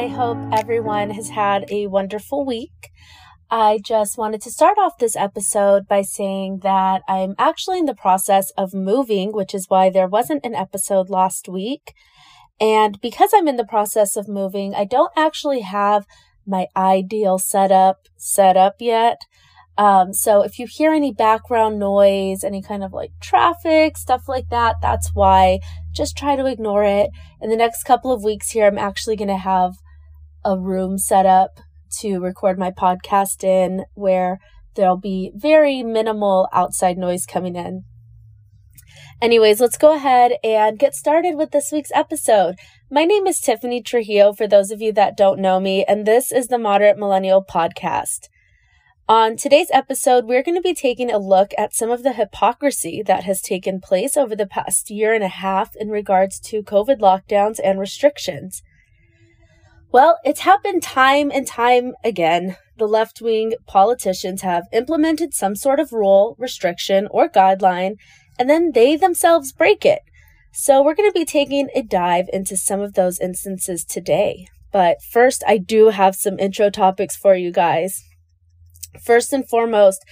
I hope everyone has had a wonderful week. I just wanted to start off this episode by saying that I'm actually in the process of moving, which is why there wasn't an episode last week. And because I'm in the process of moving, I don't actually have my ideal setup set up yet. Um, so if you hear any background noise, any kind of like traffic, stuff like that, that's why. Just try to ignore it. In the next couple of weeks here, I'm actually going to have a room set up to record my podcast in where there'll be very minimal outside noise coming in. Anyways, let's go ahead and get started with this week's episode. My name is Tiffany Trujillo, for those of you that don't know me, and this is the Moderate Millennial Podcast. On today's episode, we're going to be taking a look at some of the hypocrisy that has taken place over the past year and a half in regards to COVID lockdowns and restrictions. Well, it's happened time and time again. The left wing politicians have implemented some sort of rule, restriction, or guideline, and then they themselves break it. So, we're going to be taking a dive into some of those instances today. But first, I do have some intro topics for you guys. First and foremost,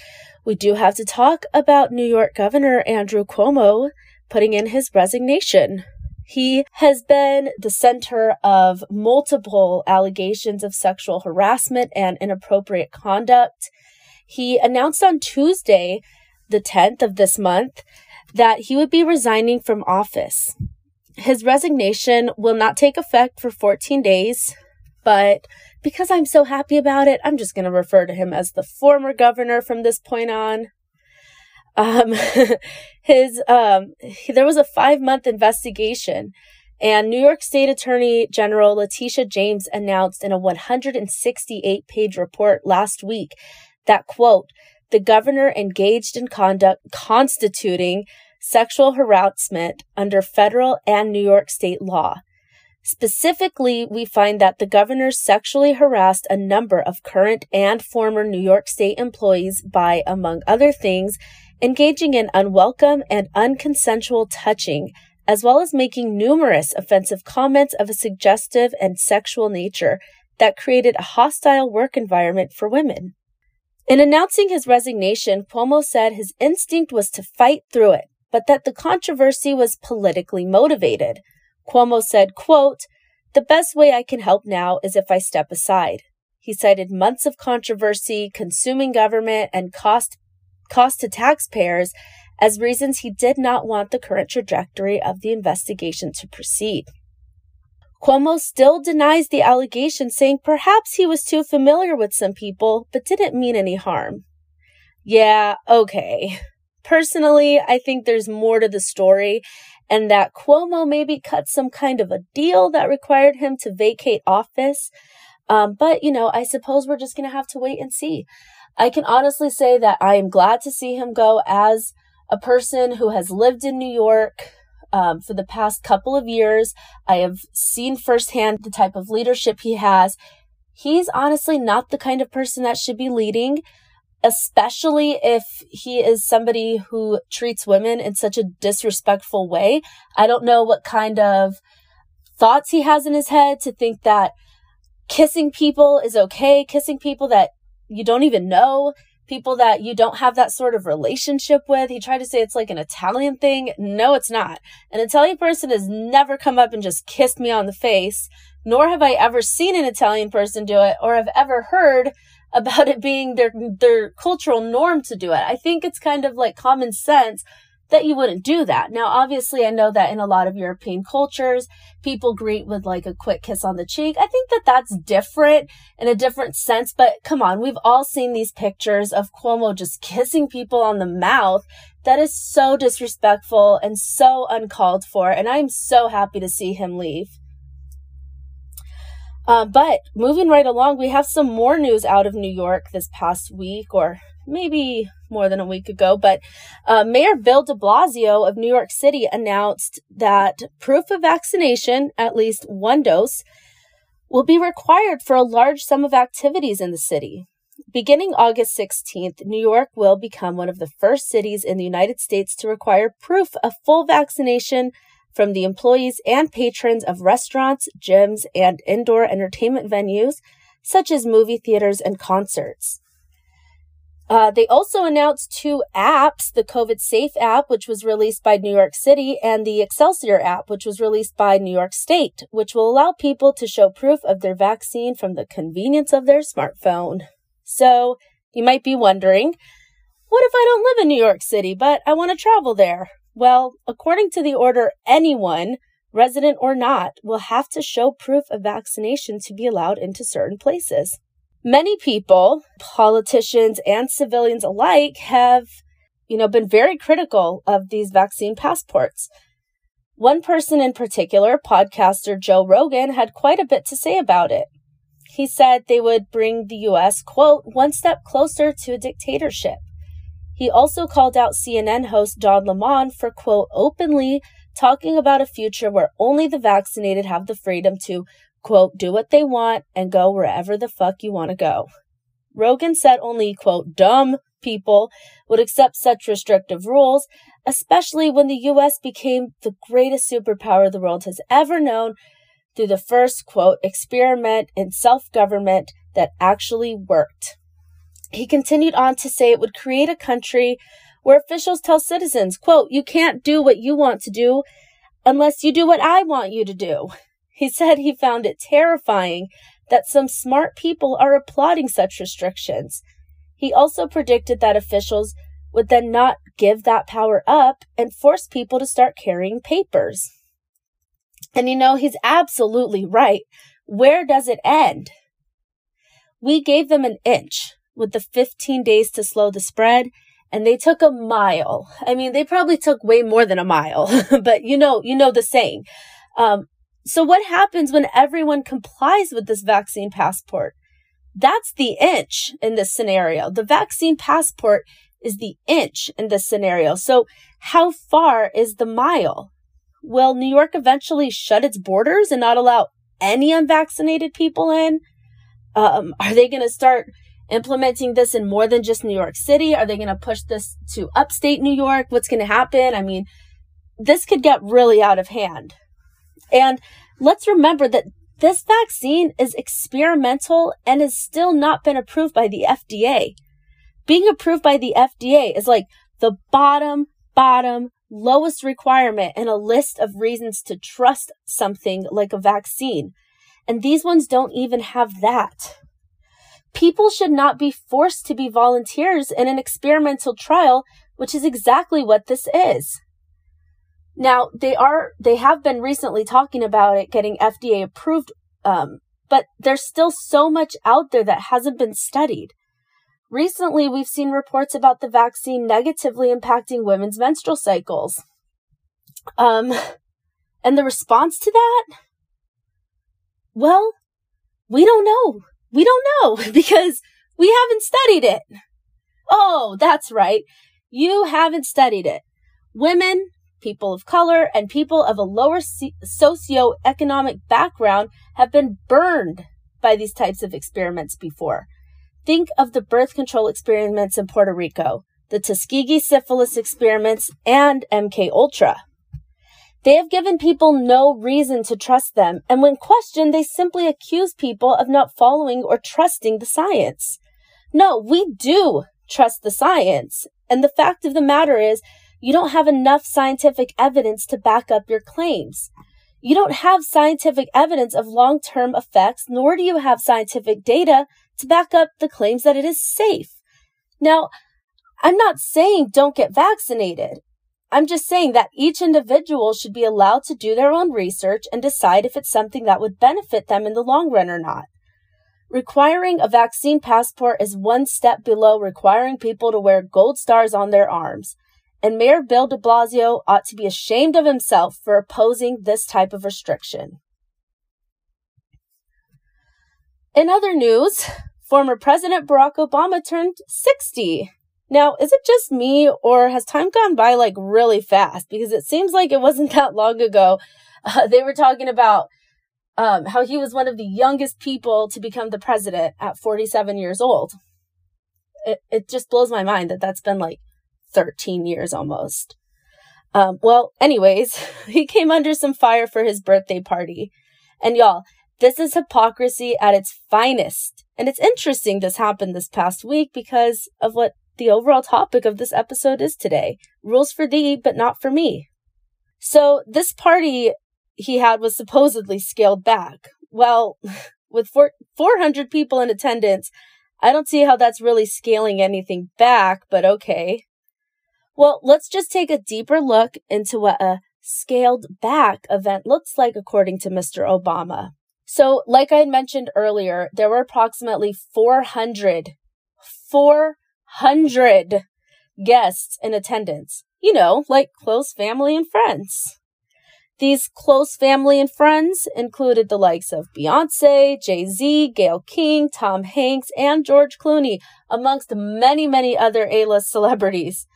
we do have to talk about New York Governor Andrew Cuomo putting in his resignation. He has been the center of multiple allegations of sexual harassment and inappropriate conduct. He announced on Tuesday, the 10th of this month, that he would be resigning from office. His resignation will not take effect for 14 days, but because I'm so happy about it, I'm just going to refer to him as the former governor from this point on. Um, his, um, there was a five month investigation and New York State Attorney General Letitia James announced in a 168 page report last week that, quote, the governor engaged in conduct constituting sexual harassment under federal and New York state law. Specifically, we find that the governor sexually harassed a number of current and former New York State employees by, among other things, engaging in unwelcome and unconsensual touching, as well as making numerous offensive comments of a suggestive and sexual nature that created a hostile work environment for women. In announcing his resignation, Cuomo said his instinct was to fight through it, but that the controversy was politically motivated. Cuomo said, quote, the best way I can help now is if I step aside. He cited months of controversy, consuming government, and cost, cost to taxpayers as reasons he did not want the current trajectory of the investigation to proceed. Cuomo still denies the allegation, saying perhaps he was too familiar with some people, but didn't mean any harm. Yeah, okay. Personally, I think there's more to the story, and that Cuomo maybe cut some kind of a deal that required him to vacate office. Um, but, you know, I suppose we're just going to have to wait and see. I can honestly say that I am glad to see him go as a person who has lived in New York um, for the past couple of years. I have seen firsthand the type of leadership he has. He's honestly not the kind of person that should be leading especially if he is somebody who treats women in such a disrespectful way. I don't know what kind of thoughts he has in his head to think that kissing people is okay, kissing people that you don't even know, people that you don't have that sort of relationship with. He tried to say it's like an Italian thing. No, it's not. An Italian person has never come up and just kissed me on the face, nor have I ever seen an Italian person do it or have ever heard about it being their their cultural norm to do it. I think it's kind of like common sense that you wouldn't do that. Now, obviously, I know that in a lot of European cultures, people greet with like a quick kiss on the cheek. I think that that's different in a different sense, but come on, we've all seen these pictures of Cuomo just kissing people on the mouth. That is so disrespectful and so uncalled for, and I'm so happy to see him leave. Uh, but moving right along, we have some more news out of New York this past week, or maybe more than a week ago. But uh, Mayor Bill de Blasio of New York City announced that proof of vaccination, at least one dose, will be required for a large sum of activities in the city. Beginning August 16th, New York will become one of the first cities in the United States to require proof of full vaccination from the employees and patrons of restaurants, gyms, and indoor entertainment venues, such as movie theaters and concerts. Uh, they also announced two apps the COVID Safe app, which was released by New York City, and the Excelsior app, which was released by New York State, which will allow people to show proof of their vaccine from the convenience of their smartphone. So, you might be wondering, what if I don't live in New York City, but I want to travel there? Well, according to the order, anyone, resident or not, will have to show proof of vaccination to be allowed into certain places. Many people, politicians and civilians alike, have, you know, been very critical of these vaccine passports. One person in particular, podcaster Joe Rogan, had quite a bit to say about it. He said they would bring the US, quote, one step closer to a dictatorship. He also called out CNN host Don Lemon for, quote, openly talking about a future where only the vaccinated have the freedom to, quote, do what they want and go wherever the fuck you want to go. Rogan said only, quote, dumb people would accept such restrictive rules, especially when the US became the greatest superpower the world has ever known through the first, quote, experiment in self government that actually worked. He continued on to say it would create a country where officials tell citizens, quote, you can't do what you want to do unless you do what I want you to do. He said he found it terrifying that some smart people are applauding such restrictions. He also predicted that officials would then not give that power up and force people to start carrying papers. And you know, he's absolutely right. Where does it end? We gave them an inch with the 15 days to slow the spread and they took a mile. I mean, they probably took way more than a mile, but you know, you know the saying. Um, so what happens when everyone complies with this vaccine passport? That's the inch in this scenario. The vaccine passport is the inch in this scenario. So how far is the mile? Will New York eventually shut its borders and not allow any unvaccinated people in? Um, are they going to start implementing this in more than just New York City? Are they going to push this to upstate New York? What's going to happen? I mean, this could get really out of hand. And let's remember that this vaccine is experimental and has still not been approved by the FDA. Being approved by the FDA is like the bottom, bottom, lowest requirement in a list of reasons to trust something like a vaccine. And these ones don't even have that. People should not be forced to be volunteers in an experimental trial, which is exactly what this is. Now they are they have been recently talking about it getting FDA approved, um, but there's still so much out there that hasn't been studied. Recently, we've seen reports about the vaccine negatively impacting women's menstrual cycles. Um, and the response to that? Well, we don't know. We don't know because we haven't studied it. Oh, that's right. You haven't studied it. Women people of color, and people of a lower socioeconomic background have been burned by these types of experiments before. Think of the birth control experiments in Puerto Rico, the Tuskegee syphilis experiments, and MK Ultra. They have given people no reason to trust them, and when questioned, they simply accuse people of not following or trusting the science. No, we do trust the science. And the fact of the matter is, you don't have enough scientific evidence to back up your claims. You don't have scientific evidence of long term effects, nor do you have scientific data to back up the claims that it is safe. Now, I'm not saying don't get vaccinated. I'm just saying that each individual should be allowed to do their own research and decide if it's something that would benefit them in the long run or not. Requiring a vaccine passport is one step below requiring people to wear gold stars on their arms and Mayor Bill de Blasio ought to be ashamed of himself for opposing this type of restriction. In other news, former President Barack Obama turned 60. Now, is it just me or has time gone by like really fast? Because it seems like it wasn't that long ago. Uh, they were talking about um, how he was one of the youngest people to become the president at 47 years old. It, it just blows my mind that that's been like 13 years almost. Um, well, anyways, he came under some fire for his birthday party. And y'all, this is hypocrisy at its finest. And it's interesting this happened this past week because of what the overall topic of this episode is today rules for thee, but not for me. So, this party he had was supposedly scaled back. Well, with four, 400 people in attendance, I don't see how that's really scaling anything back, but okay. Well, let's just take a deeper look into what a scaled back event looks like according to Mr. Obama. So, like I had mentioned earlier, there were approximately 400, 400 guests in attendance. You know, like close family and friends. These close family and friends included the likes of Beyonce, Jay Z, Gayle King, Tom Hanks, and George Clooney, amongst many, many other A list celebrities.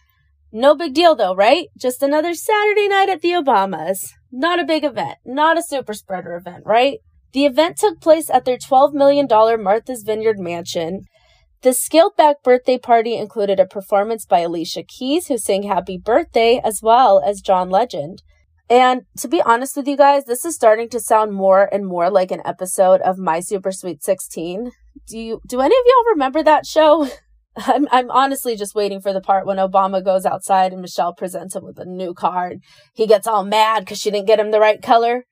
No big deal though, right? Just another Saturday night at the Obamas. Not a big event, not a super spreader event, right? The event took place at their $12 million Martha's Vineyard mansion. The scaled back birthday party included a performance by Alicia Keys, who sang Happy Birthday, as well as John Legend. And to be honest with you guys, this is starting to sound more and more like an episode of My Super Sweet 16. Do you do any of y'all remember that show? I'm I'm honestly just waiting for the part when Obama goes outside and Michelle presents him with a new card. He gets all mad cuz she didn't get him the right color.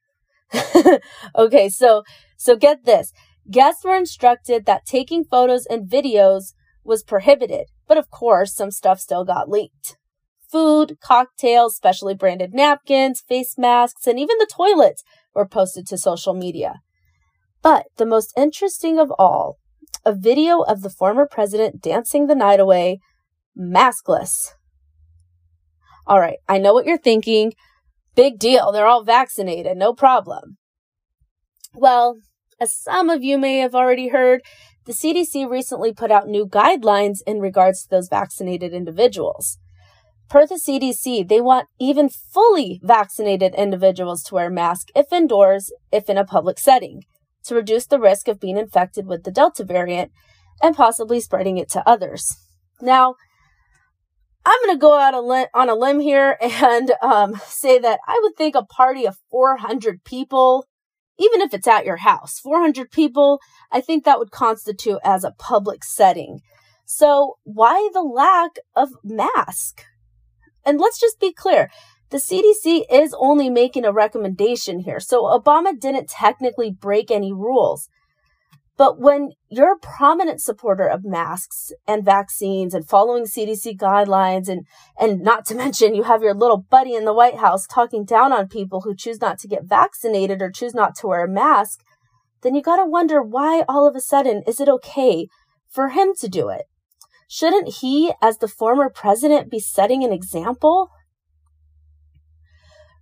okay, so so get this. Guests were instructed that taking photos and videos was prohibited, but of course, some stuff still got leaked food, cocktails, specially branded napkins, face masks, and even the toilets were posted to social media. But the most interesting of all, a video of the former president dancing the night away, maskless. All right, I know what you're thinking. Big deal, they're all vaccinated, no problem. Well, as some of you may have already heard, the CDC recently put out new guidelines in regards to those vaccinated individuals. Per the CDC, they want even fully vaccinated individuals to wear masks if indoors, if in a public setting, to reduce the risk of being infected with the Delta variant and possibly spreading it to others. Now, I'm going to go out on a limb here and um, say that I would think a party of 400 people, even if it's at your house, 400 people, I think that would constitute as a public setting. So, why the lack of mask? And let's just be clear the CDC is only making a recommendation here. So Obama didn't technically break any rules. But when you're a prominent supporter of masks and vaccines and following CDC guidelines and and not to mention you have your little buddy in the White House talking down on people who choose not to get vaccinated or choose not to wear a mask, then you got to wonder why all of a sudden is it okay for him to do it? Shouldn't he, as the former president, be setting an example?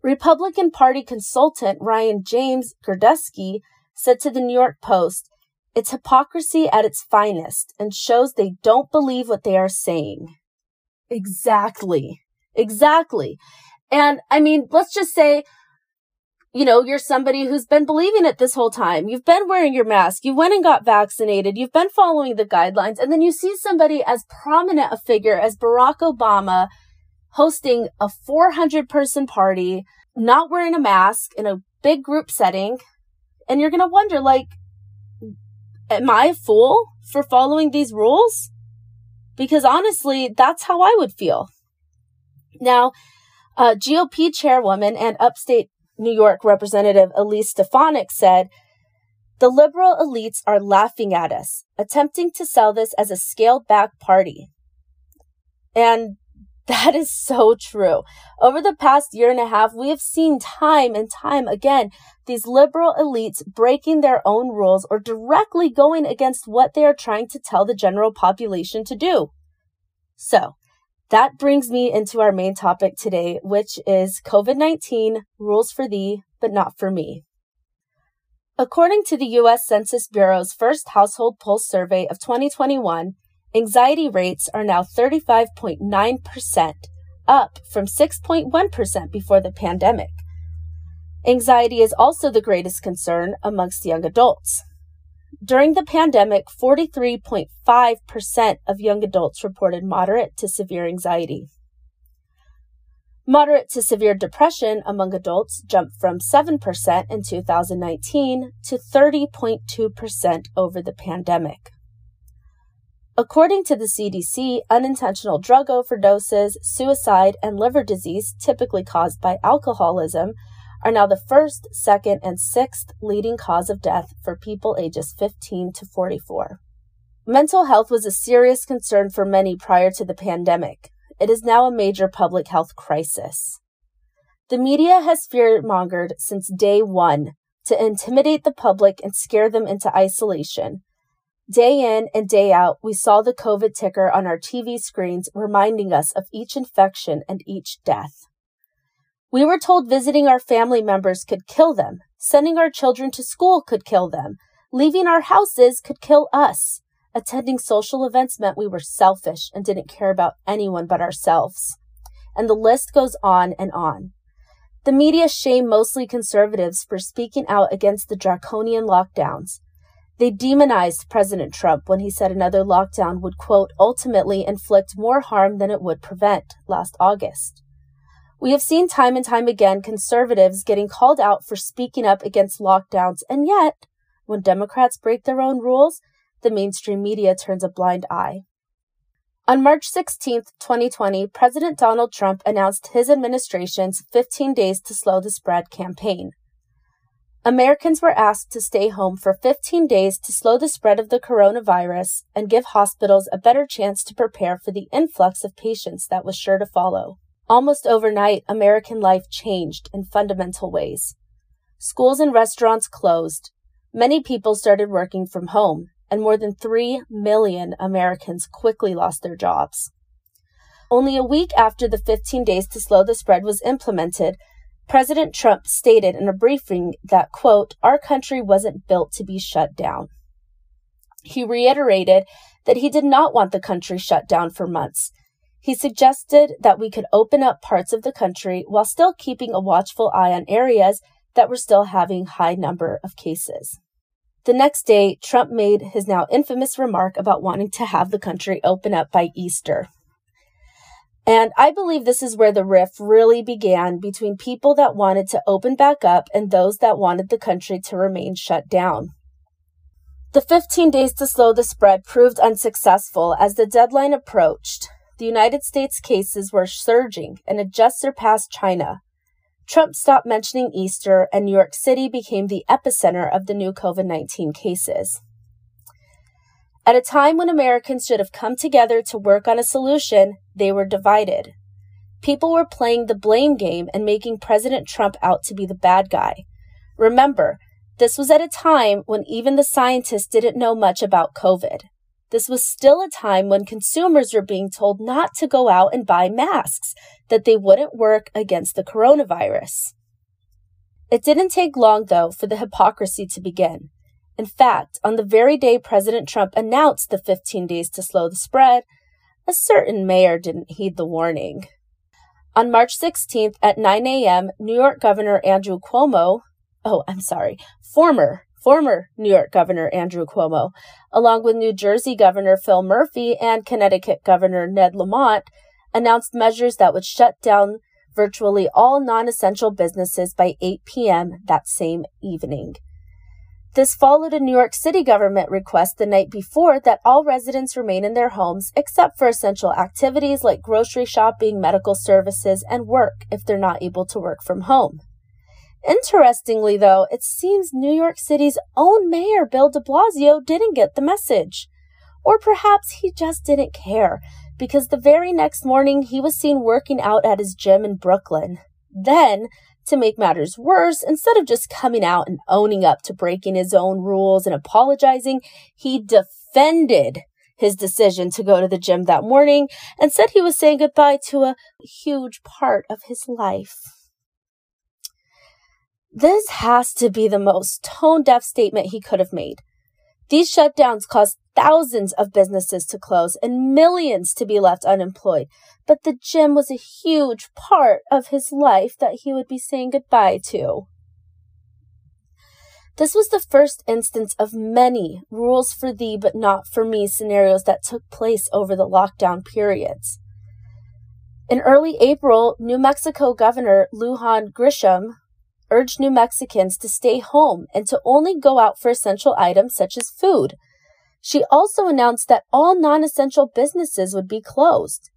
Republican Party consultant Ryan James Girdusky said to the New York Post, It's hypocrisy at its finest and shows they don't believe what they are saying. Exactly. Exactly. And I mean, let's just say you know, you're somebody who's been believing it this whole time. You've been wearing your mask. You went and got vaccinated. You've been following the guidelines. And then you see somebody as prominent a figure as Barack Obama hosting a 400 person party, not wearing a mask in a big group setting. And you're going to wonder, like, am I a fool for following these rules? Because honestly, that's how I would feel. Now, uh, GOP chairwoman and upstate New York Representative Elise Stefanik said, The liberal elites are laughing at us, attempting to sell this as a scaled back party. And that is so true. Over the past year and a half, we have seen time and time again these liberal elites breaking their own rules or directly going against what they are trying to tell the general population to do. So, that brings me into our main topic today, which is COVID 19 rules for thee, but not for me. According to the U.S. Census Bureau's first household pulse survey of 2021, anxiety rates are now 35.9%, up from 6.1% before the pandemic. Anxiety is also the greatest concern amongst young adults. During the pandemic, 43.5% of young adults reported moderate to severe anxiety. Moderate to severe depression among adults jumped from 7% in 2019 to 30.2% over the pandemic. According to the CDC, unintentional drug overdoses, suicide, and liver disease, typically caused by alcoholism, are now the first, second, and sixth leading cause of death for people ages 15 to 44. Mental health was a serious concern for many prior to the pandemic it is now a major public health crisis. The media has fear-mongered since day one to intimidate the public and scare them into isolation. Day in and day out, we saw the COVID ticker on our TV screens reminding us of each infection and each death. We were told visiting our family members could kill them, sending our children to school could kill them, leaving our houses could kill us. Attending social events meant we were selfish and didn't care about anyone but ourselves. And the list goes on and on. The media shame mostly conservatives for speaking out against the draconian lockdowns. They demonized President Trump when he said another lockdown would, quote, ultimately inflict more harm than it would prevent last August. We have seen time and time again conservatives getting called out for speaking up against lockdowns, and yet, when Democrats break their own rules, the mainstream media turns a blind eye. On March 16, 2020, President Donald Trump announced his administration's 15 Days to Slow the Spread campaign. Americans were asked to stay home for 15 days to slow the spread of the coronavirus and give hospitals a better chance to prepare for the influx of patients that was sure to follow. Almost overnight, American life changed in fundamental ways. Schools and restaurants closed. Many people started working from home, and more than 3 million Americans quickly lost their jobs. Only a week after the 15 days to slow the spread was implemented, President Trump stated in a briefing that, quote, our country wasn't built to be shut down. He reiterated that he did not want the country shut down for months. He suggested that we could open up parts of the country while still keeping a watchful eye on areas that were still having high number of cases. The next day, Trump made his now infamous remark about wanting to have the country open up by Easter. And I believe this is where the rift really began between people that wanted to open back up and those that wanted the country to remain shut down. The 15 days to slow the spread proved unsuccessful as the deadline approached. The United States cases were surging and had just surpassed China, Trump stopped mentioning Easter, and New York City became the epicenter of the new COVID 19 cases. At a time when Americans should have come together to work on a solution, they were divided. People were playing the blame game and making President Trump out to be the bad guy. Remember, this was at a time when even the scientists didn't know much about COVID. This was still a time when consumers were being told not to go out and buy masks, that they wouldn't work against the coronavirus. It didn't take long, though, for the hypocrisy to begin. In fact, on the very day President Trump announced the 15 days to slow the spread, a certain mayor didn't heed the warning. On March 16th at 9 a.m., New York Governor Andrew Cuomo, oh, I'm sorry, former former New York Governor Andrew Cuomo, along with New Jersey Governor Phil Murphy and Connecticut Governor Ned Lamont, announced measures that would shut down virtually all non essential businesses by 8 p.m. that same evening. This followed a New York City government request the night before that all residents remain in their homes except for essential activities like grocery shopping, medical services, and work if they're not able to work from home. Interestingly, though, it seems New York City's own mayor, Bill de Blasio, didn't get the message. Or perhaps he just didn't care, because the very next morning he was seen working out at his gym in Brooklyn. Then, to make matters worse, instead of just coming out and owning up to breaking his own rules and apologizing, he defended his decision to go to the gym that morning and said he was saying goodbye to a huge part of his life. This has to be the most tone deaf statement he could have made. These shutdowns caused thousands of businesses to close and millions to be left unemployed. But the gym was a huge part of his life that he would be saying goodbye to. This was the first instance of many rules for thee but not for me scenarios that took place over the lockdown periods. In early April, New Mexico Governor Lujan Grisham urged New Mexicans to stay home and to only go out for essential items such as food. She also announced that all non essential businesses would be closed.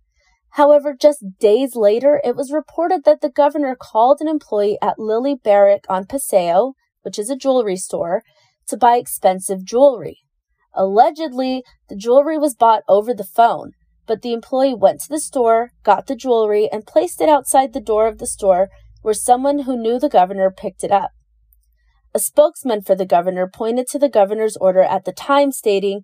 However, just days later, it was reported that the governor called an employee at Lilly Barrack on Paseo, which is a jewelry store, to buy expensive jewelry. Allegedly, the jewelry was bought over the phone, but the employee went to the store, got the jewelry, and placed it outside the door of the store where someone who knew the governor picked it up. A spokesman for the governor pointed to the governor's order at the time, stating,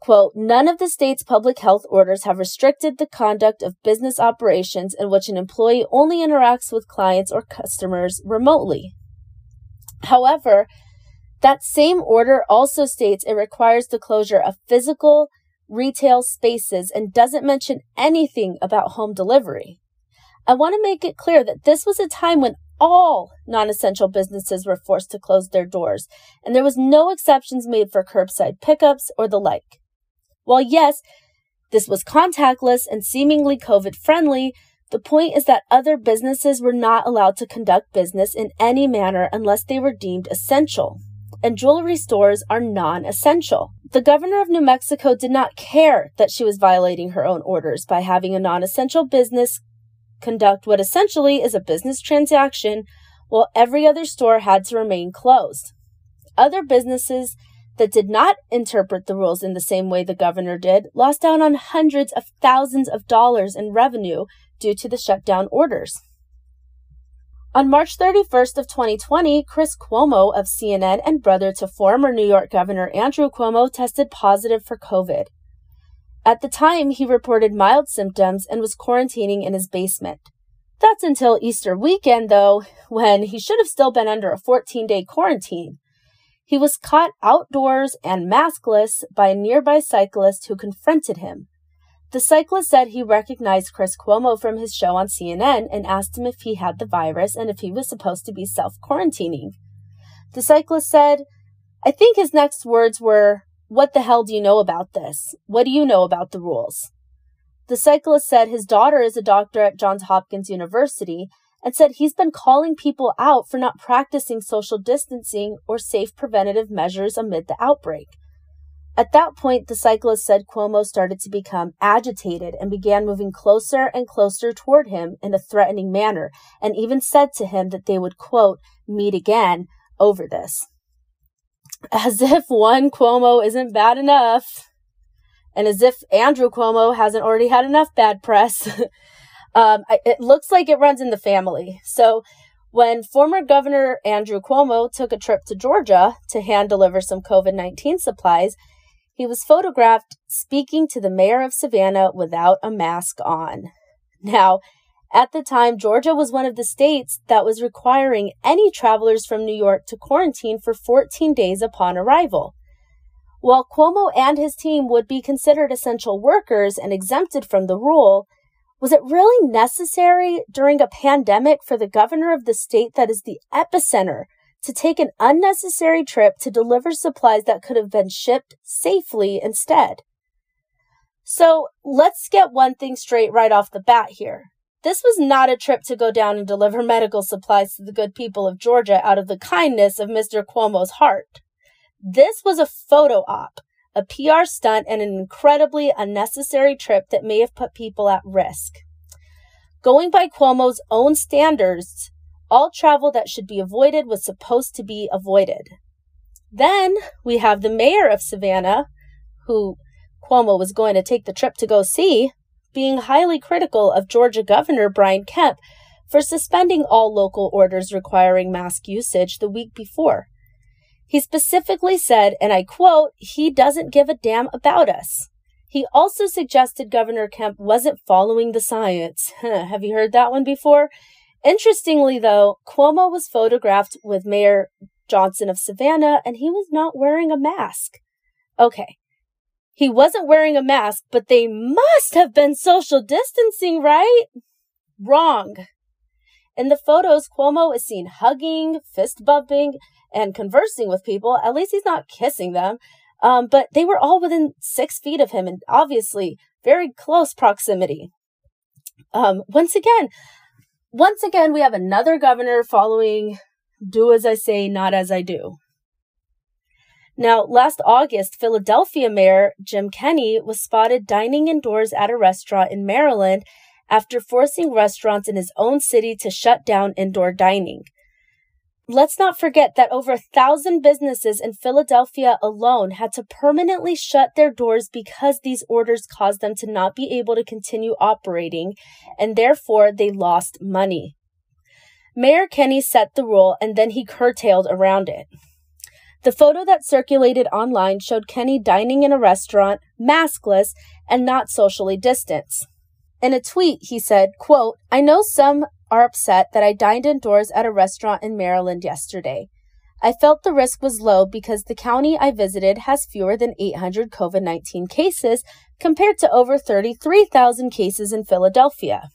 quote, None of the state's public health orders have restricted the conduct of business operations in which an employee only interacts with clients or customers remotely. However, that same order also states it requires the closure of physical retail spaces and doesn't mention anything about home delivery. I want to make it clear that this was a time when all non essential businesses were forced to close their doors, and there was no exceptions made for curbside pickups or the like. While yes, this was contactless and seemingly COVID friendly, the point is that other businesses were not allowed to conduct business in any manner unless they were deemed essential. And jewelry stores are non essential. The governor of New Mexico did not care that she was violating her own orders by having a non essential business conduct what essentially is a business transaction while every other store had to remain closed. Other businesses that did not interpret the rules in the same way the governor did lost out on hundreds of thousands of dollars in revenue due to the shutdown orders. On March 31st of 2020, Chris Cuomo of CNN and brother to former New York Governor Andrew Cuomo tested positive for COVID. At the time, he reported mild symptoms and was quarantining in his basement. That's until Easter weekend, though, when he should have still been under a 14 day quarantine. He was caught outdoors and maskless by a nearby cyclist who confronted him. The cyclist said he recognized Chris Cuomo from his show on CNN and asked him if he had the virus and if he was supposed to be self quarantining. The cyclist said, I think his next words were, What the hell do you know about this? What do you know about the rules? The cyclist said his daughter is a doctor at Johns Hopkins University and said he's been calling people out for not practicing social distancing or safe preventative measures amid the outbreak. At that point, the cyclist said Cuomo started to become agitated and began moving closer and closer toward him in a threatening manner, and even said to him that they would, quote, meet again over this. As if one Cuomo isn't bad enough, and as if Andrew Cuomo hasn't already had enough bad press, um, it looks like it runs in the family. So, when former Governor Andrew Cuomo took a trip to Georgia to hand deliver some COVID 19 supplies, he was photographed speaking to the mayor of Savannah without a mask on. Now, at the time, Georgia was one of the states that was requiring any travelers from New York to quarantine for 14 days upon arrival. While Cuomo and his team would be considered essential workers and exempted from the rule, was it really necessary during a pandemic for the governor of the state that is the epicenter to take an unnecessary trip to deliver supplies that could have been shipped safely instead. So let's get one thing straight right off the bat here. This was not a trip to go down and deliver medical supplies to the good people of Georgia out of the kindness of Mr. Cuomo's heart. This was a photo op, a PR stunt, and an incredibly unnecessary trip that may have put people at risk. Going by Cuomo's own standards, all travel that should be avoided was supposed to be avoided. Then we have the mayor of Savannah, who Cuomo was going to take the trip to go see, being highly critical of Georgia Governor Brian Kemp for suspending all local orders requiring mask usage the week before. He specifically said, and I quote, he doesn't give a damn about us. He also suggested Governor Kemp wasn't following the science. Have you heard that one before? Interestingly, though, Cuomo was photographed with Mayor Johnson of Savannah and he was not wearing a mask. Okay. He wasn't wearing a mask, but they must have been social distancing, right? Wrong. In the photos, Cuomo is seen hugging, fist bumping, and conversing with people. At least he's not kissing them. Um, but they were all within six feet of him and obviously very close proximity. Um, once again, once again, we have another governor following do as I say, not as I do. Now, last August, Philadelphia Mayor Jim Kenney was spotted dining indoors at a restaurant in Maryland after forcing restaurants in his own city to shut down indoor dining. Let's not forget that over a thousand businesses in Philadelphia alone had to permanently shut their doors because these orders caused them to not be able to continue operating, and therefore they lost money. Mayor Kenney set the rule and then he curtailed around it. The photo that circulated online showed Kenney dining in a restaurant, maskless, and not socially distanced. In a tweet, he said, quote, I know some are upset that I dined indoors at a restaurant in Maryland yesterday. I felt the risk was low because the county I visited has fewer than 800 COVID 19 cases compared to over 33,000 cases in Philadelphia.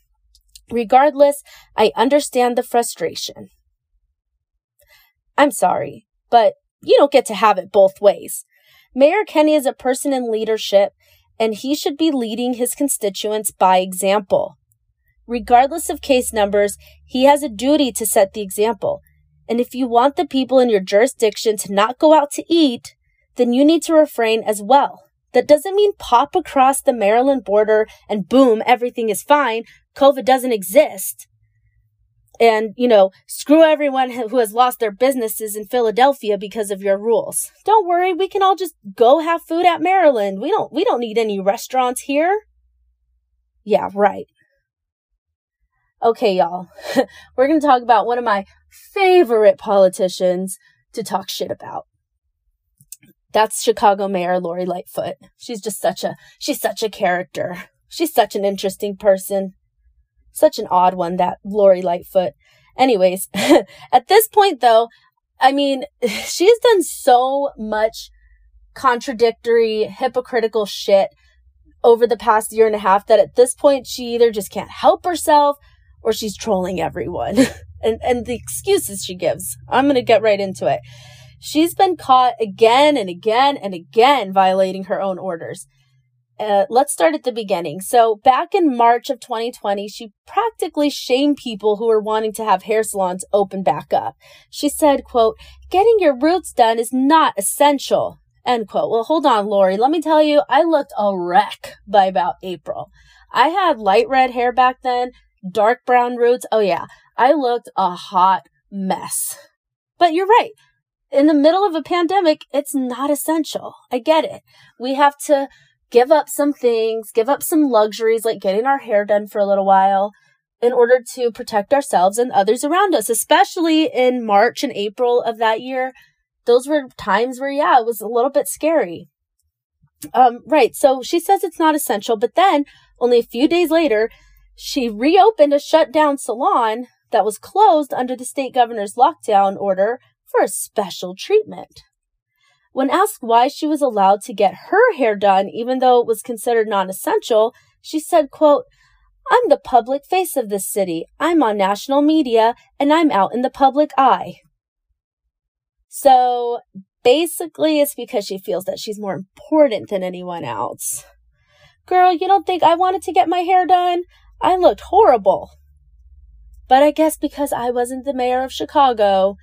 Regardless, I understand the frustration. I'm sorry, but you don't get to have it both ways. Mayor Kenney is a person in leadership, and he should be leading his constituents by example. Regardless of case numbers, he has a duty to set the example. And if you want the people in your jurisdiction to not go out to eat, then you need to refrain as well. That doesn't mean pop across the Maryland border and boom, everything is fine. COVID doesn't exist and, you know, screw everyone who has lost their businesses in Philadelphia because of your rules. Don't worry, we can all just go have food at Maryland. We don't we don't need any restaurants here. Yeah, right. Okay, y'all. We're going to talk about one of my favorite politicians to talk shit about. That's Chicago Mayor Lori Lightfoot. She's just such a she's such a character. She's such an interesting person. Such an odd one, that Lori Lightfoot. Anyways, at this point though, I mean, she's done so much contradictory, hypocritical shit over the past year and a half that at this point she either just can't help herself or she's trolling everyone. and and the excuses she gives. I'm going to get right into it. She's been caught again and again and again violating her own orders. Uh, let's start at the beginning. So, back in March of 2020, she practically shamed people who were wanting to have hair salons open back up. She said, quote, getting your roots done is not essential, end quote. Well, hold on, Lori. Let me tell you, I looked a wreck by about April. I had light red hair back then, dark brown roots. Oh, yeah. I looked a hot mess. But you're right. In the middle of a pandemic, it's not essential. I get it. We have to give up some things, give up some luxuries like getting our hair done for a little while in order to protect ourselves and others around us, especially in March and April of that year. Those were times where, yeah, it was a little bit scary. Um, right. So she says it's not essential, but then only a few days later, she reopened a shut down salon that was closed under the state governor's lockdown order for a special treatment. When asked why she was allowed to get her hair done even though it was considered non-essential, she said, quote, I'm the public face of this city. I'm on national media and I'm out in the public eye. So basically, it's because she feels that she's more important than anyone else. Girl, you don't think I wanted to get my hair done? I looked horrible. But I guess because I wasn't the mayor of Chicago,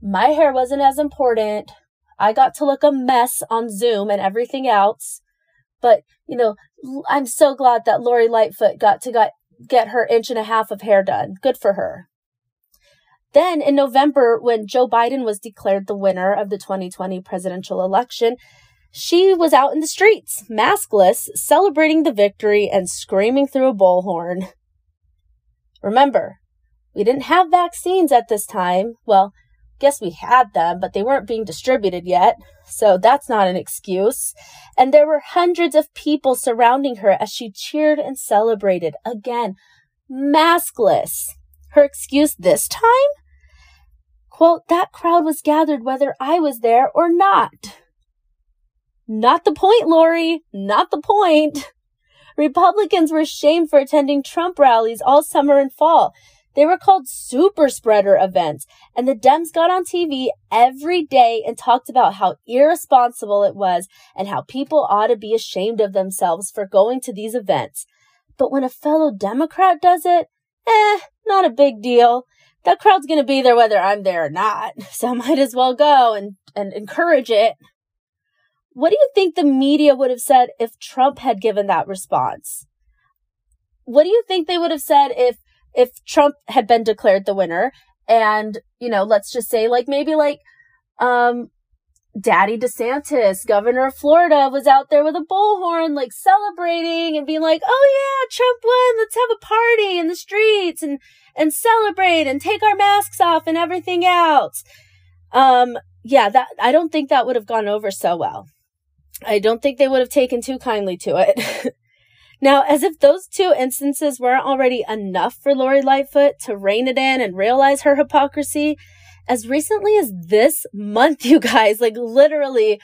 my hair wasn't as important. I got to look a mess on Zoom and everything else. But, you know, I'm so glad that Lori Lightfoot got to got, get her inch and a half of hair done. Good for her. Then in November, when Joe Biden was declared the winner of the 2020 presidential election, she was out in the streets, maskless, celebrating the victory and screaming through a bullhorn. Remember, we didn't have vaccines at this time. Well, guess we had them, but they weren't being distributed yet. So that's not an excuse. And there were hundreds of people surrounding her as she cheered and celebrated. Again, maskless. Her excuse this time? Quote, that crowd was gathered whether I was there or not. Not the point, Lori. Not the point. Republicans were shamed for attending Trump rallies all summer and fall. They were called super spreader events. And the Dems got on TV every day and talked about how irresponsible it was and how people ought to be ashamed of themselves for going to these events. But when a fellow Democrat does it, eh, not a big deal. That crowd's going to be there whether I'm there or not. So I might as well go and, and encourage it. What do you think the media would have said if Trump had given that response? What do you think they would have said if if Trump had been declared the winner and, you know, let's just say like maybe like um Daddy DeSantis, governor of Florida, was out there with a bullhorn, like celebrating and being like, "Oh yeah, Trump won. Let's have a party in the streets and and celebrate and take our masks off and everything else." Um, yeah, that I don't think that would have gone over so well. I don't think they would have taken too kindly to it. now, as if those two instances weren't already enough for Lori Lightfoot to rein it in and realize her hypocrisy, as recently as this month, you guys, like literally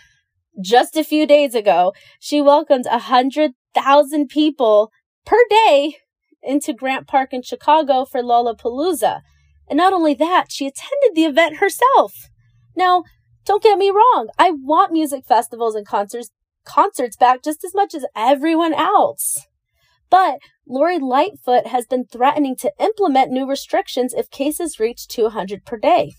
just a few days ago, she welcomed a hundred thousand people per day into Grant Park in Chicago for Lollapalooza. And not only that, she attended the event herself. Now, don't get me wrong. I want music festivals and concerts, concerts back just as much as everyone else. But Lori Lightfoot has been threatening to implement new restrictions if cases reach 200 per day.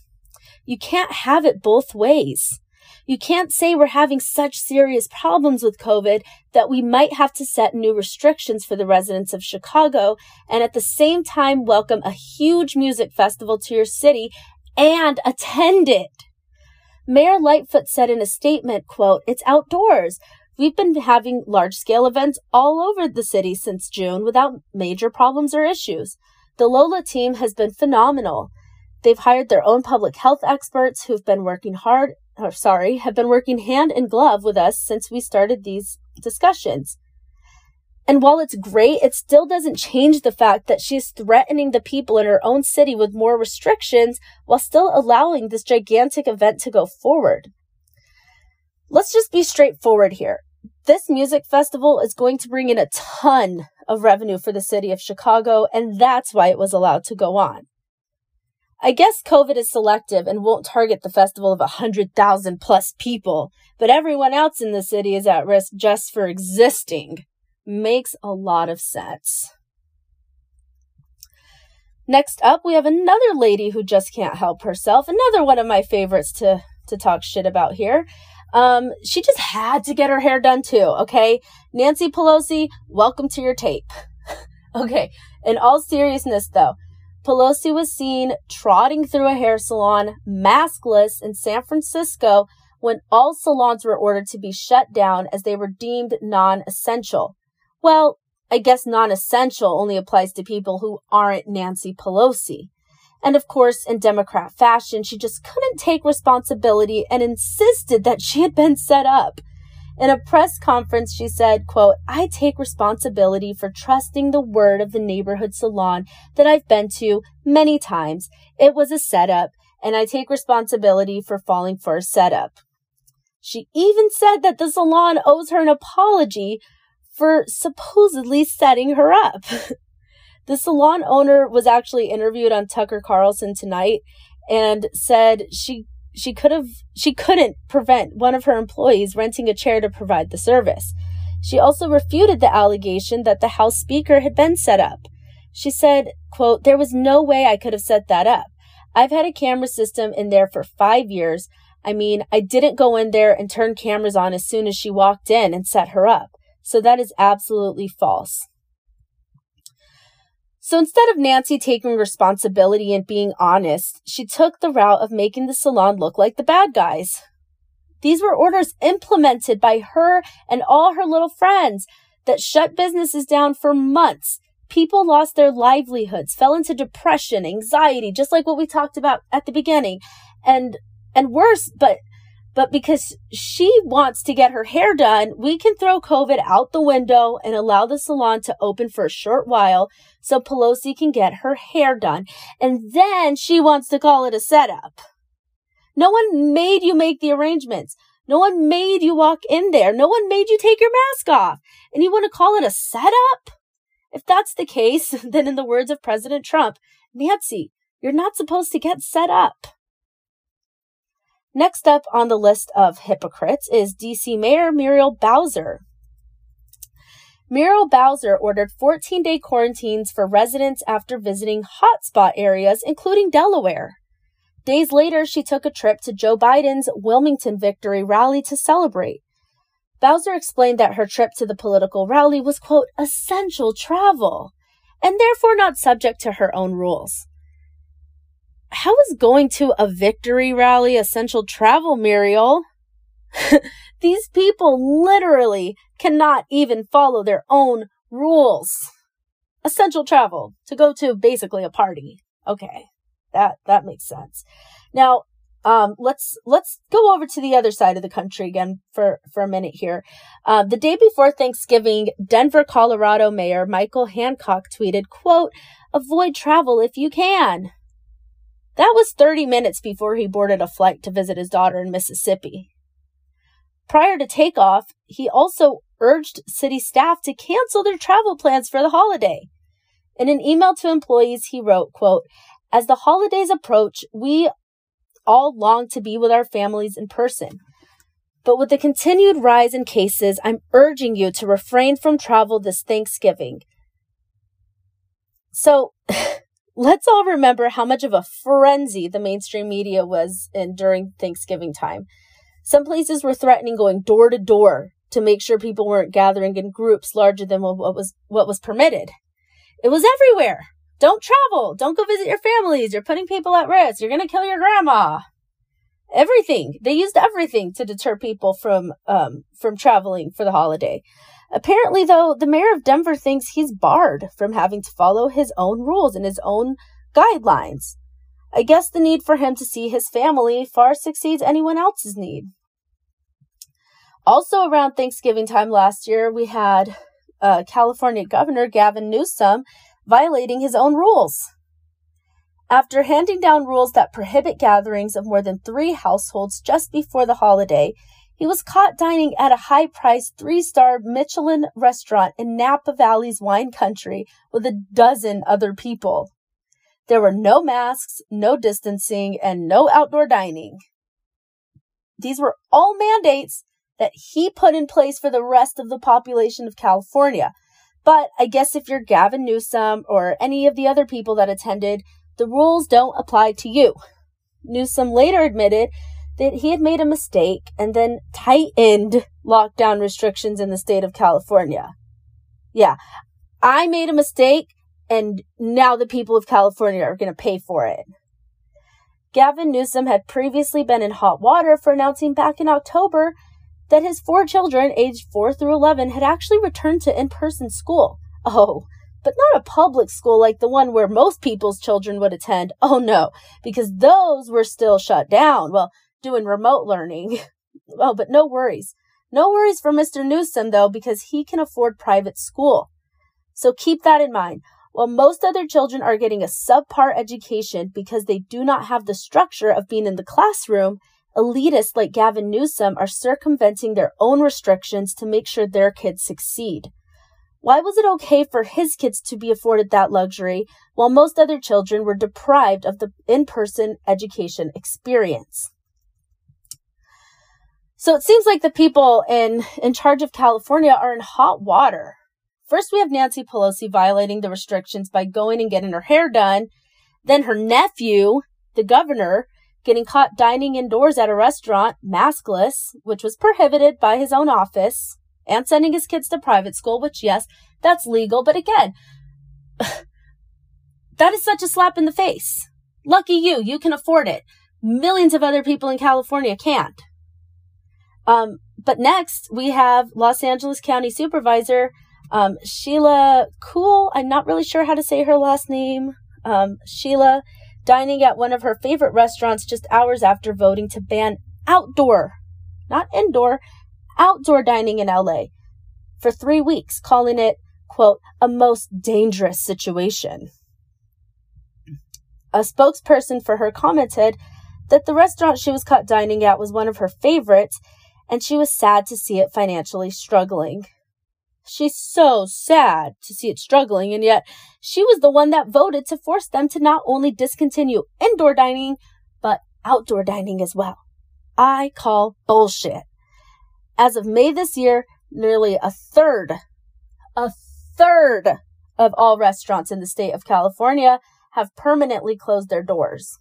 You can't have it both ways. You can't say we're having such serious problems with COVID that we might have to set new restrictions for the residents of Chicago and at the same time welcome a huge music festival to your city and attend it. Mayor Lightfoot said in a statement, quote, it's outdoors. We've been having large scale events all over the city since June without major problems or issues. The Lolla team has been phenomenal. They've hired their own public health experts who've been working hard, or sorry, have been working hand in glove with us since we started these discussions. And while it's great, it still doesn't change the fact that she's threatening the people in her own city with more restrictions while still allowing this gigantic event to go forward. Let's just be straightforward here. This music festival is going to bring in a ton of revenue for the city of Chicago, and that's why it was allowed to go on. I guess COVID is selective and won't target the festival of 100,000 plus people, but everyone else in the city is at risk just for existing. Makes a lot of sense. Next up, we have another lady who just can't help herself. Another one of my favorites to, to talk shit about here. Um, she just had to get her hair done too, okay? Nancy Pelosi, welcome to your tape. okay, in all seriousness though, Pelosi was seen trotting through a hair salon maskless in San Francisco when all salons were ordered to be shut down as they were deemed non essential. Well, I guess non essential only applies to people who aren't Nancy Pelosi. And of course, in Democrat fashion, she just couldn't take responsibility and insisted that she had been set up. In a press conference, she said, quote, I take responsibility for trusting the word of the neighborhood salon that I've been to many times. It was a setup, and I take responsibility for falling for a setup. She even said that the salon owes her an apology for supposedly setting her up. the salon owner was actually interviewed on Tucker Carlson tonight and said she she could have she couldn't prevent one of her employees renting a chair to provide the service. She also refuted the allegation that the House Speaker had been set up. She said, quote, There was no way I could have set that up. I've had a camera system in there for five years. I mean, I didn't go in there and turn cameras on as soon as she walked in and set her up. So that is absolutely false. So instead of Nancy taking responsibility and being honest, she took the route of making the salon look like the bad guys. These were orders implemented by her and all her little friends that shut businesses down for months. People lost their livelihoods, fell into depression, anxiety, just like what we talked about at the beginning. And and worse, but but because she wants to get her hair done, we can throw COVID out the window and allow the salon to open for a short while so Pelosi can get her hair done. And then she wants to call it a setup. No one made you make the arrangements. No one made you walk in there. No one made you take your mask off. And you want to call it a setup? If that's the case, then in the words of President Trump, Nancy, you're not supposed to get set up. Next up on the list of hypocrites is DC Mayor Muriel Bowser. Muriel Bowser ordered 14 day quarantines for residents after visiting hotspot areas, including Delaware. Days later, she took a trip to Joe Biden's Wilmington victory rally to celebrate. Bowser explained that her trip to the political rally was, quote, essential travel, and therefore not subject to her own rules. How is going to a victory rally essential travel, Muriel? These people literally cannot even follow their own rules. Essential travel to go to basically a party. Okay. That that makes sense. Now, um, let's let's go over to the other side of the country again for for a minute here. Uh, the day before Thanksgiving, Denver, Colorado Mayor Michael Hancock tweeted, "quote Avoid travel if you can." That was 30 minutes before he boarded a flight to visit his daughter in Mississippi. Prior to takeoff, he also urged city staff to cancel their travel plans for the holiday. In an email to employees, he wrote, quote, As the holidays approach, we all long to be with our families in person. But with the continued rise in cases, I'm urging you to refrain from travel this Thanksgiving. So let's all remember how much of a frenzy the mainstream media was in during Thanksgiving time. Some places were threatening going door to door to make sure people weren't gathering in groups larger than what was what was permitted. It was everywhere. Don't travel. Don't go visit your families. You're putting people at risk. You're going to kill your grandma. Everything. They used everything to deter people from um, from traveling for the holiday. Apparently, though, the mayor of Denver thinks he's barred from having to follow his own rules and his own guidelines. I guess the need for him to see his family far succeeds anyone else's need. Also, around Thanksgiving time last year, we had uh, California Governor Gavin Newsom violating his own rules. After handing down rules that prohibit gatherings of more than three households just before the holiday, he was caught dining at a high priced three star Michelin restaurant in Napa Valley's wine country with a dozen other people. There were no masks, no distancing, and no outdoor dining. These were all mandates that he put in place for the rest of the population of California. But I guess if you're Gavin Newsom or any of the other people that attended, the rules don't apply to you. Newsom later admitted that he had made a mistake and then tightened lockdown restrictions in the state of California. Yeah, I made a mistake and now the people of California are going to pay for it. Gavin Newsom had previously been in hot water for announcing back in October that his four children, aged 4 through 11, had actually returned to in person school. Oh, but not a public school like the one where most people's children would attend. Oh no, because those were still shut down. Well, doing remote learning. oh, but no worries. No worries for Mr. Newsom, though, because he can afford private school. So keep that in mind. While most other children are getting a subpar education because they do not have the structure of being in the classroom, elitists like Gavin Newsom are circumventing their own restrictions to make sure their kids succeed. Why was it okay for his kids to be afforded that luxury while most other children were deprived of the in person education experience? So it seems like the people in, in charge of California are in hot water. First, we have Nancy Pelosi violating the restrictions by going and getting her hair done. Then her nephew, the governor, getting caught dining indoors at a restaurant, maskless, which was prohibited by his own office, and sending his kids to private school, which, yes, that's legal. But again, that is such a slap in the face. Lucky you, you can afford it. Millions of other people in California can't. Um, but next, we have Los Angeles County Supervisor um, Sheila Kuehl, I'm not really sure how to say her last name. Um, Sheila dining at one of her favorite restaurants just hours after voting to ban outdoor, not indoor, outdoor dining in LA for three weeks, calling it, quote, a most dangerous situation. A spokesperson for her commented that the restaurant she was caught dining at was one of her favorites, and she was sad to see it financially struggling. She's so sad to see it struggling, and yet she was the one that voted to force them to not only discontinue indoor dining, but outdoor dining as well. I call bullshit. As of May this year, nearly a third a third of all restaurants in the state of California have permanently closed their doors.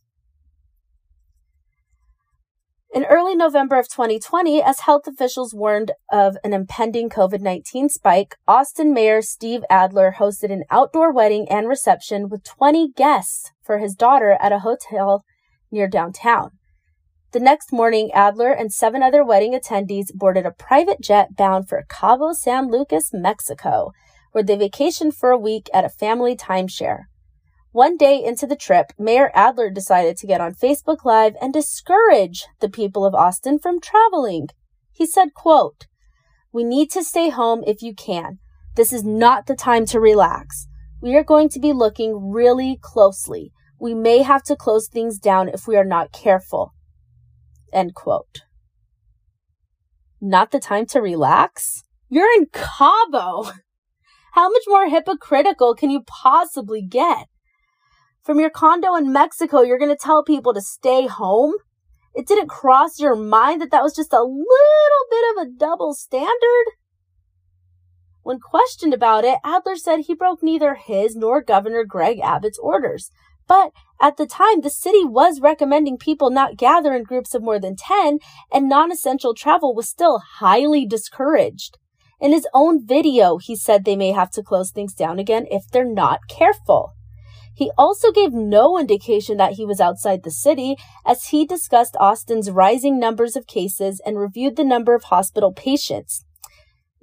In early November of 2020, as health officials warned of an impending COVID 19 spike, Austin Mayor Steve Adler hosted an outdoor wedding and reception with 20 guests for his daughter at a hotel near downtown. The next morning, Adler and seven other wedding attendees boarded a private jet bound for Cabo San Lucas, Mexico, where they vacationed for a week at a family timeshare. One day into the trip, Mayor Adler decided to get on Facebook Live and discourage the people of Austin from traveling. He said, quote, We need to stay home if you can. This is not the time to relax. We are going to be looking really closely. We may have to close things down if we are not careful. End quote. Not the time to relax? You're in Cabo. How much more hypocritical can you possibly get? From your condo in Mexico, you're going to tell people to stay home? It didn't cross your mind that that was just a little bit of a double standard? When questioned about it, Adler said he broke neither his nor Governor Greg Abbott's orders. But at the time, the city was recommending people not gather in groups of more than 10, and non essential travel was still highly discouraged. In his own video, he said they may have to close things down again if they're not careful. He also gave no indication that he was outside the city as he discussed Austin's rising numbers of cases and reviewed the number of hospital patients.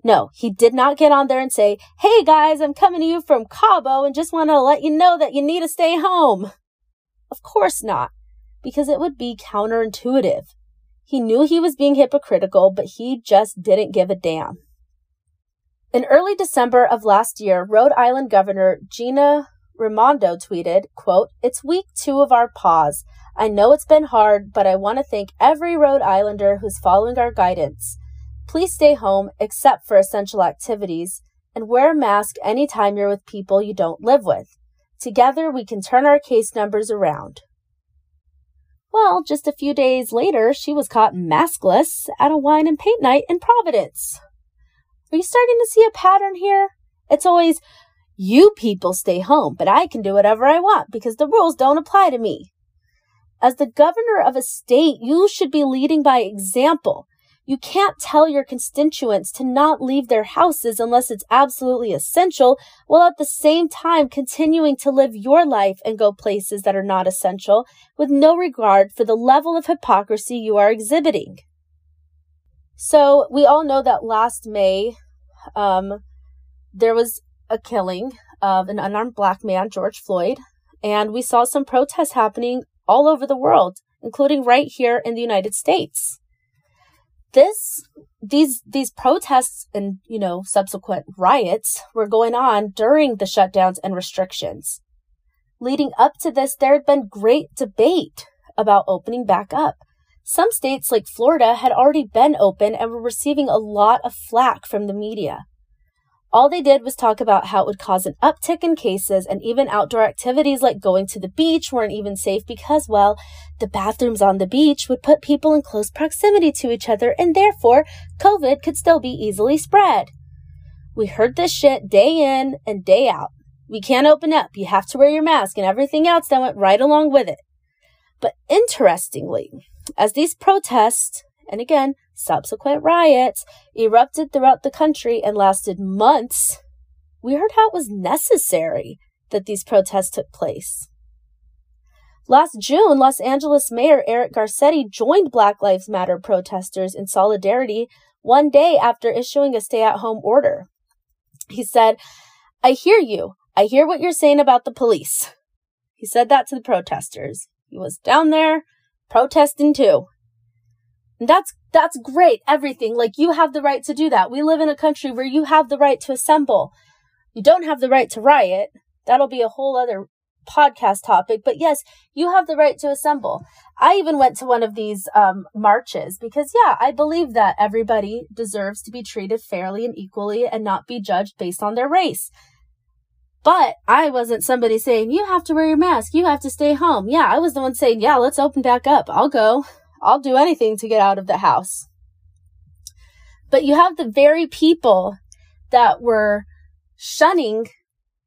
No, he did not get on there and say, Hey guys, I'm coming to you from Cabo and just want to let you know that you need to stay home. Of course not, because it would be counterintuitive. He knew he was being hypocritical, but he just didn't give a damn. In early December of last year, Rhode Island Governor Gina Raimondo tweeted, quote, It's week two of our pause. I know it's been hard, but I want to thank every Rhode Islander who's following our guidance. Please stay home except for essential activities and wear a mask anytime you're with people you don't live with. Together we can turn our case numbers around. Well, just a few days later, she was caught maskless at a wine and paint night in Providence. Are you starting to see a pattern here? It's always, you people stay home, but I can do whatever I want because the rules don't apply to me. As the governor of a state, you should be leading by example. You can't tell your constituents to not leave their houses unless it's absolutely essential, while at the same time continuing to live your life and go places that are not essential with no regard for the level of hypocrisy you are exhibiting. So, we all know that last May, um, there was a killing of an unarmed black man, George Floyd, and we saw some protests happening all over the world, including right here in the United States. This these these protests and you know subsequent riots were going on during the shutdowns and restrictions. Leading up to this, there had been great debate about opening back up. Some states like Florida had already been open and were receiving a lot of flack from the media. All they did was talk about how it would cause an uptick in cases, and even outdoor activities like going to the beach weren't even safe because, well, the bathrooms on the beach would put people in close proximity to each other, and therefore, COVID could still be easily spread. We heard this shit day in and day out. We can't open up. You have to wear your mask and everything else that went right along with it. But interestingly, as these protests and again, subsequent riots erupted throughout the country and lasted months, we heard how it was necessary that these protests took place. Last June, Los Angeles Mayor Eric Garcetti joined Black Lives Matter protesters in solidarity one day after issuing a stay at home order. He said, I hear you. I hear what you're saying about the police. He said that to the protesters. He was down there protesting too. That's that's great. Everything. Like you have the right to do that. We live in a country where you have the right to assemble. You don't have the right to riot. That'll be a whole other podcast topic. But yes, you have the right to assemble. I even went to one of these um, marches because, yeah, I believe that everybody deserves to be treated fairly and equally and not be judged based on their race. But I wasn't somebody saying, you have to wear your mask, you have to stay home. Yeah, I was the one saying, yeah, let's open back up. I'll go. I'll do anything to get out of the house. But you have the very people that were shunning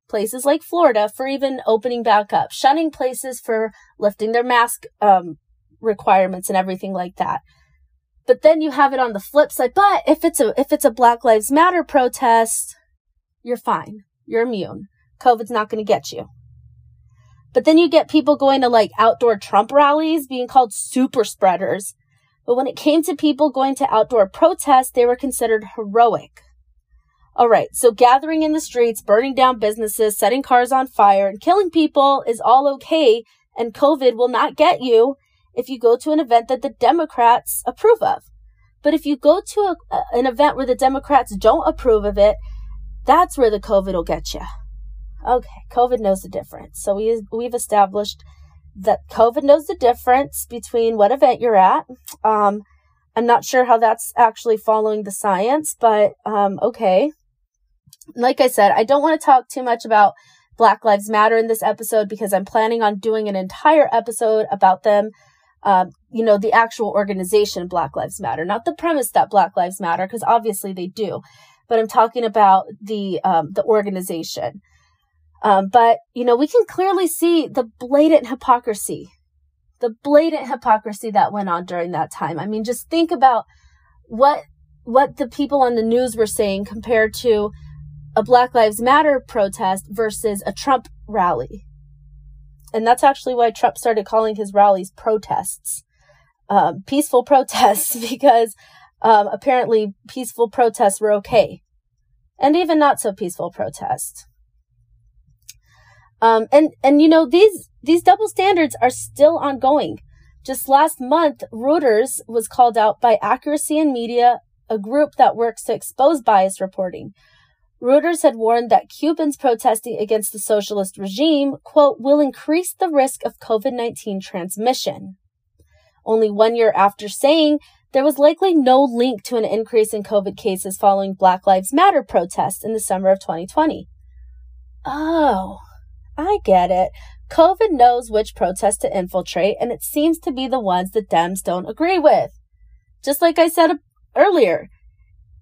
places like Florida for even opening back up, shunning places for lifting their mask um, requirements and everything like that. But then you have it on the flip side. But if it's a if it's a Black Lives Matter protest, you're fine. You're immune. COVID's not going to get you. But then you get people going to like outdoor Trump rallies being called super spreaders. But when it came to people going to outdoor protests, they were considered heroic. All right, so gathering in the streets, burning down businesses, setting cars on fire, and killing people is all okay, and COVID will not get you if you go to an event that the Democrats approve of. But if you go to a, an event where the Democrats don't approve of it, that's where the COVID will get you. Okay, COVID knows the difference. So we, we've established that COVID knows the difference between what event you're at. Um, I'm not sure how that's actually following the science, but um, okay like I said, I don't want to talk too much about Black Lives Matter in this episode because I'm planning on doing an entire episode about them. Um, you know, the actual organization Black Lives Matter, not the premise that Black Lives Matter, because obviously they do, but I'm talking about the um, the organization. Um, but you know, we can clearly see the blatant hypocrisy, the blatant hypocrisy that went on during that time. I mean, just think about what what the people on the news were saying compared to a Black Lives Matter protest versus a Trump rally. And that's actually why Trump started calling his rallies protests, um, peaceful protests, because um, apparently peaceful protests were okay, and even not so peaceful protests. Um, and and you know these these double standards are still ongoing. Just last month, Reuters was called out by Accuracy in Media, a group that works to expose bias reporting. Reuters had warned that Cubans protesting against the socialist regime, quote, will increase the risk of COVID 19 transmission. Only one year after saying there was likely no link to an increase in COVID cases following Black Lives Matter protests in the summer of 2020. Oh, I get it. COVID knows which protests to infiltrate, and it seems to be the ones the Dems don't agree with. Just like I said earlier,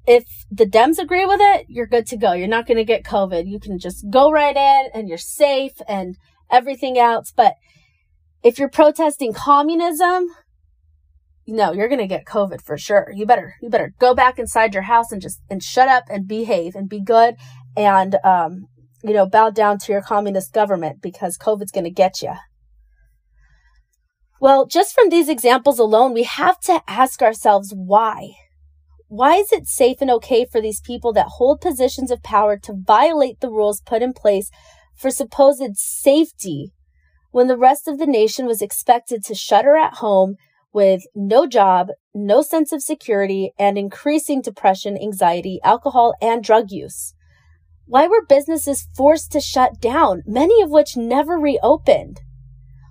if the Dems agree with it, you're good to go. You're not going to get COVID. You can just go right in and you're safe and everything else. But if you're protesting communism, no, you're going to get COVID for sure. You better, you better go back inside your house and just, and shut up and behave and be good and, um, you know, bow down to your communist government because COVID's going to get you. Well, just from these examples alone, we have to ask ourselves why. Why is it safe and okay for these people that hold positions of power to violate the rules put in place for supposed safety when the rest of the nation was expected to shutter at home with no job, no sense of security, and increasing depression, anxiety, alcohol, and drug use? Why were businesses forced to shut down, many of which never reopened?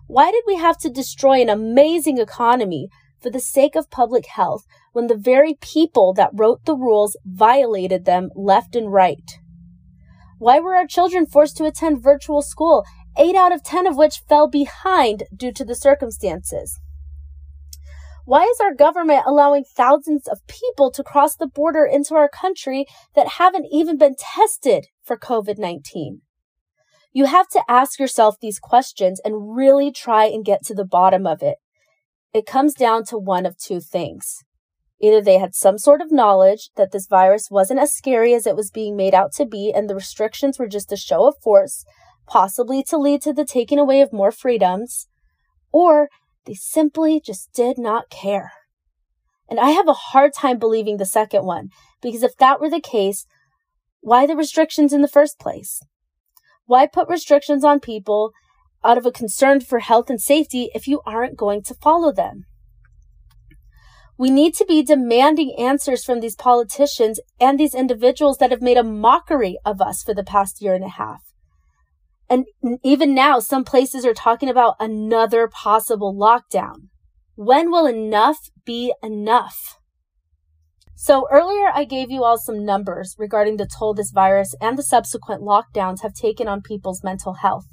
Why did we have to destroy an amazing economy for the sake of public health when the very people that wrote the rules violated them left and right? Why were our children forced to attend virtual school, eight out of 10 of which fell behind due to the circumstances? Why is our government allowing thousands of people to cross the border into our country that haven't even been tested for COVID 19? You have to ask yourself these questions and really try and get to the bottom of it. It comes down to one of two things. Either they had some sort of knowledge that this virus wasn't as scary as it was being made out to be, and the restrictions were just a show of force, possibly to lead to the taking away of more freedoms, or they simply just did not care. And I have a hard time believing the second one, because if that were the case, why the restrictions in the first place? Why put restrictions on people out of a concern for health and safety if you aren't going to follow them? We need to be demanding answers from these politicians and these individuals that have made a mockery of us for the past year and a half. And even now, some places are talking about another possible lockdown. When will enough be enough? So earlier I gave you all some numbers regarding the toll this virus and the subsequent lockdowns have taken on people's mental health.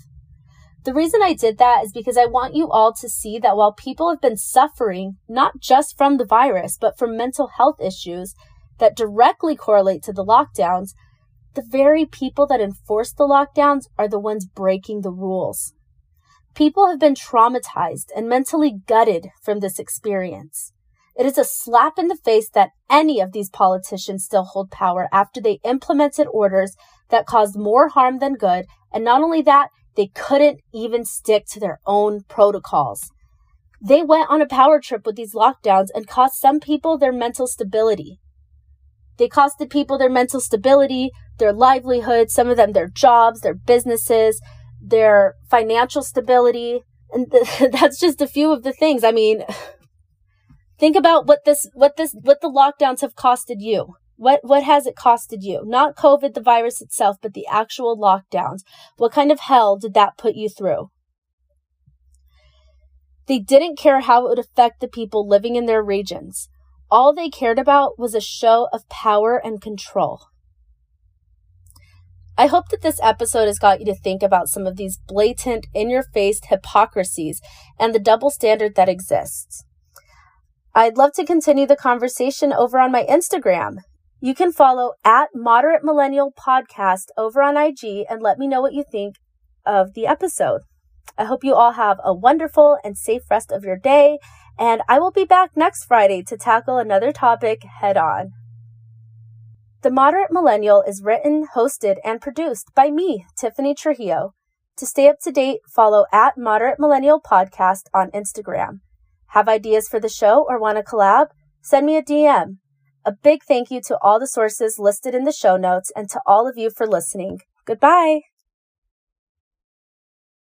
The reason I did that is because I want you all to see that while people have been suffering, not just from the virus, but from mental health issues that directly correlate to the lockdowns, the very people that enforce the lockdowns are the ones breaking the rules. People have been traumatized and mentally gutted from this experience. It is a slap in the face that any of these politicians still hold power after they implemented orders that caused more harm than good. And not only that, they couldn't even stick to their own protocols. They went on a power trip with these lockdowns and cost some people their mental stability. They costed people their mental stability, their livelihood, some of them their jobs, their businesses their financial stability. And th- that's just a few of the things. I mean, think about what this, what this, what the lockdowns have costed you. What, what has it costed you? Not COVID, the virus itself, but the actual lockdowns. What kind of hell did that put you through? They didn't care how it would affect the people living in their regions. All they cared about was a show of power and control. I hope that this episode has got you to think about some of these blatant, in your face hypocrisies and the double standard that exists. I'd love to continue the conversation over on my Instagram. You can follow at Moderate Millennial Podcast over on IG and let me know what you think of the episode. I hope you all have a wonderful and safe rest of your day, and I will be back next Friday to tackle another topic head on. The Moderate Millennial is written, hosted, and produced by me, Tiffany Trujillo. To stay up to date, follow at Moderate Millennial Podcast on Instagram. Have ideas for the show or want to collab? Send me a DM. A big thank you to all the sources listed in the show notes and to all of you for listening. Goodbye.